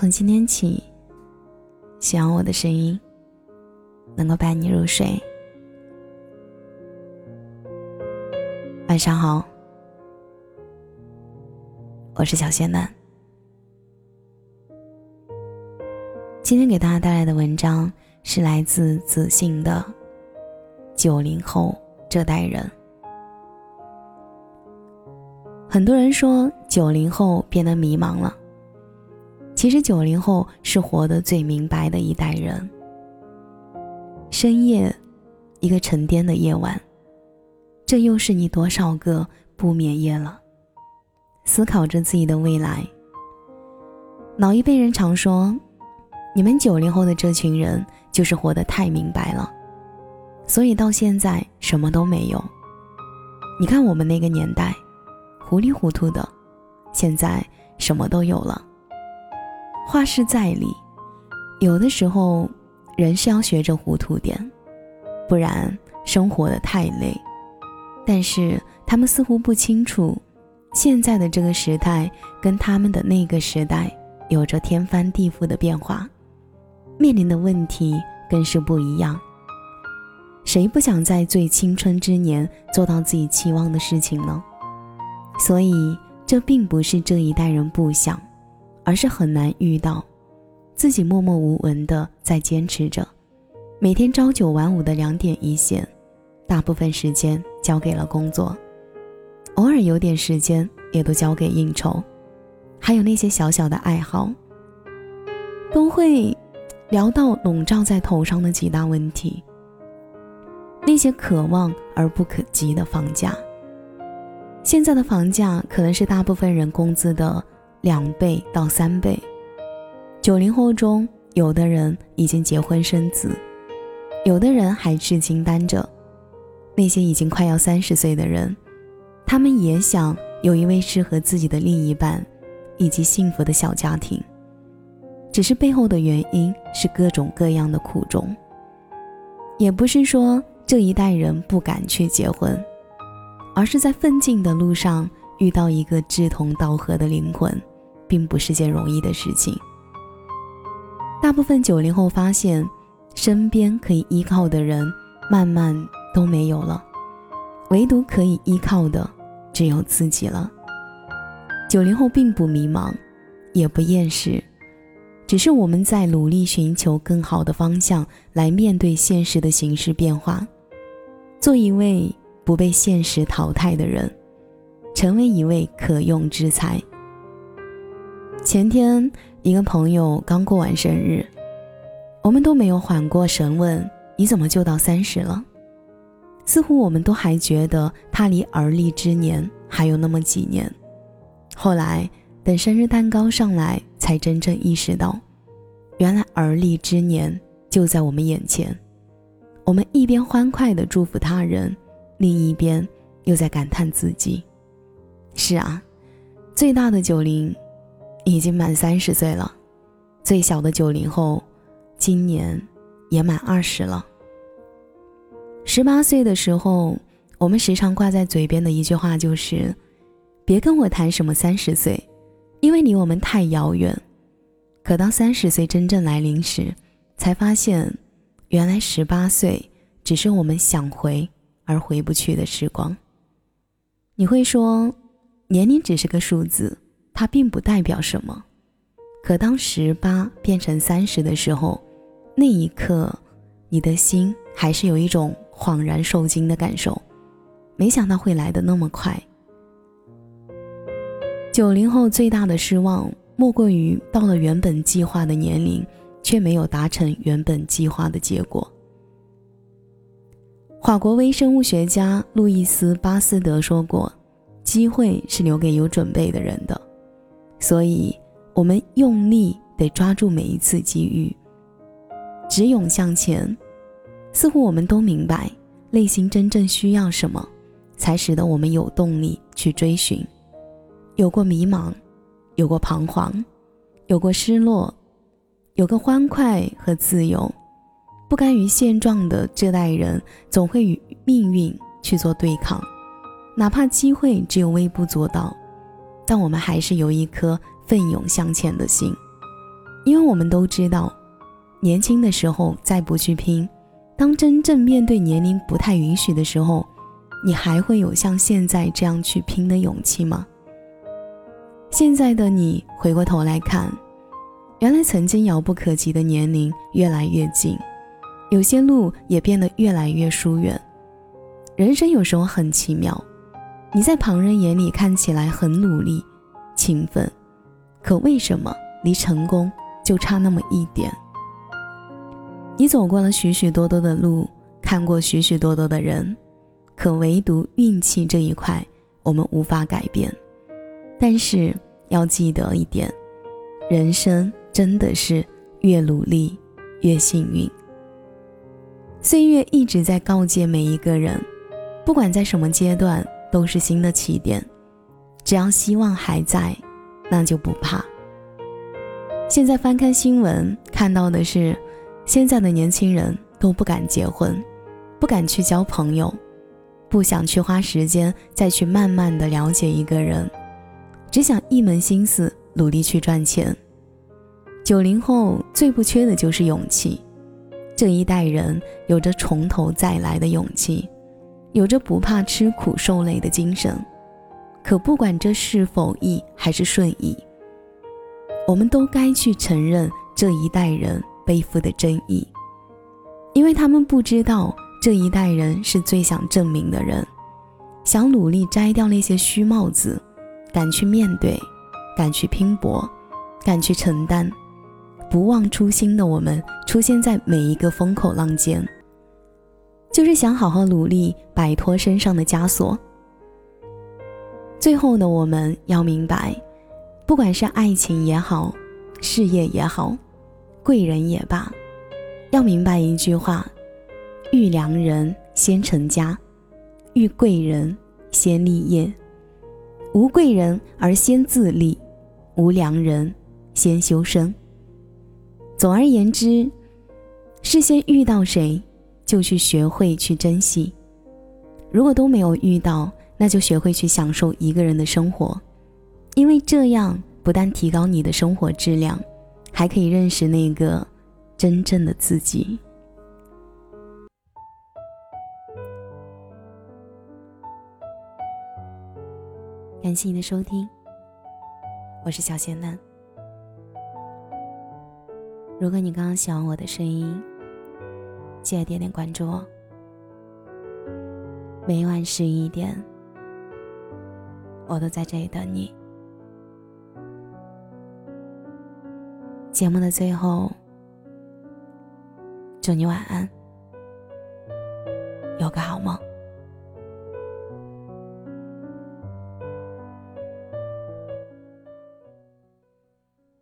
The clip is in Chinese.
从今天起，希望我的声音能够伴你入睡。晚上好，我是小仙男。今天给大家带来的文章是来自子信的《九零后这代人》。很多人说九零后变得迷茫了。其实九零后是活得最明白的一代人。深夜，一个沉淀的夜晚，这又是你多少个不眠夜了？思考着自己的未来。老一辈人常说，你们九零后的这群人就是活得太明白了，所以到现在什么都没有。你看我们那个年代，糊里糊涂的，现在什么都有了。话是在理，有的时候人是要学着糊涂点，不然生活的太累。但是他们似乎不清楚，现在的这个时代跟他们的那个时代有着天翻地覆的变化，面临的问题更是不一样。谁不想在最青春之年做到自己期望的事情呢？所以这并不是这一代人不想。而是很难遇到，自己默默无闻的在坚持着，每天朝九晚五的两点一线，大部分时间交给了工作，偶尔有点时间也都交给应酬，还有那些小小的爱好，都会聊到笼罩在头上的几大问题，那些可望而不可及的房价。现在的房价可能是大部分人工资的。两倍到三倍。九零后中，有的人已经结婚生子，有的人还至今单着。那些已经快要三十岁的人，他们也想有一位适合自己的另一半，以及幸福的小家庭。只是背后的原因是各种各样的苦衷。也不是说这一代人不敢去结婚，而是在奋进的路上遇到一个志同道合的灵魂。并不是件容易的事情。大部分九零后发现，身边可以依靠的人慢慢都没有了，唯独可以依靠的只有自己了。九零后并不迷茫，也不厌世，只是我们在努力寻求更好的方向来面对现实的形势变化，做一位不被现实淘汰的人，成为一位可用之才。前天，一个朋友刚过完生日，我们都没有缓过神问：“你怎么就到三十了？”似乎我们都还觉得他离而立之年还有那么几年。后来等生日蛋糕上来，才真正意识到，原来而立之年就在我们眼前。我们一边欢快地祝福他人，另一边又在感叹自己。是啊，最大的九零。已经满三十岁了，最小的九零后，今年也满二十了。十八岁的时候，我们时常挂在嘴边的一句话就是：“别跟我谈什么三十岁，因为离我们太遥远。”可当三十岁真正来临时，才发现，原来十八岁只是我们想回而回不去的时光。你会说，年龄只是个数字。它并不代表什么，可当十八变成三十的时候，那一刻，你的心还是有一种恍然受惊的感受。没想到会来的那么快。九零后最大的失望，莫过于到了原本计划的年龄，却没有达成原本计划的结果。法国微生物学家路易斯·巴斯德说过：“机会是留给有准备的人的。”所以，我们用力得抓住每一次机遇，直涌向前。似乎我们都明白，内心真正需要什么，才使得我们有动力去追寻。有过迷茫，有过彷徨，有过失落，有个欢快和自由。不甘于现状的这代人，总会与命运去做对抗，哪怕机会只有微不足道。但我们还是有一颗奋勇向前的心，因为我们都知道，年轻的时候再不去拼，当真正面对年龄不太允许的时候，你还会有像现在这样去拼的勇气吗？现在的你回过头来看，原来曾经遥不可及的年龄越来越近，有些路也变得越来越疏远。人生有时候很奇妙，你在旁人眼里看起来很努力、勤奋，可为什么离成功就差那么一点？你走过了许许多多的路，看过许许多多的人，可唯独运气这一块，我们无法改变。但是要记得一点，人生真的是越努力越幸运。岁月一直在告诫每一个人，不管在什么阶段，都是新的起点。只要希望还在，那就不怕。现在翻看新闻，看到的是，现在的年轻人都不敢结婚，不敢去交朋友，不想去花时间再去慢慢的了解一个人。只想一门心思努力去赚钱。九零后最不缺的就是勇气，这一代人有着从头再来的勇气，有着不怕吃苦受累的精神。可不管这是否易还是顺意，我们都该去承认这一代人背负的争议，因为他们不知道这一代人是最想证明的人，想努力摘掉那些虚帽子。敢去面对，敢去拼搏，敢去承担，不忘初心的我们，出现在每一个风口浪尖，就是想好好努力，摆脱身上的枷锁。最后的我们要明白，不管是爱情也好，事业也好，贵人也罢，要明白一句话：遇良人先成家，遇贵人先立业。无贵人而先自立，无良人先修身。总而言之，事先遇到谁，就去学会去珍惜；如果都没有遇到，那就学会去享受一个人的生活，因为这样不但提高你的生活质量，还可以认识那个真正的自己。感谢你的收听，我是小仙嫩。如果你刚刚喜欢我的声音，记得点点关注哦。每晚十一点，我都在这里等你。节目的最后，祝你晚安，有个好梦。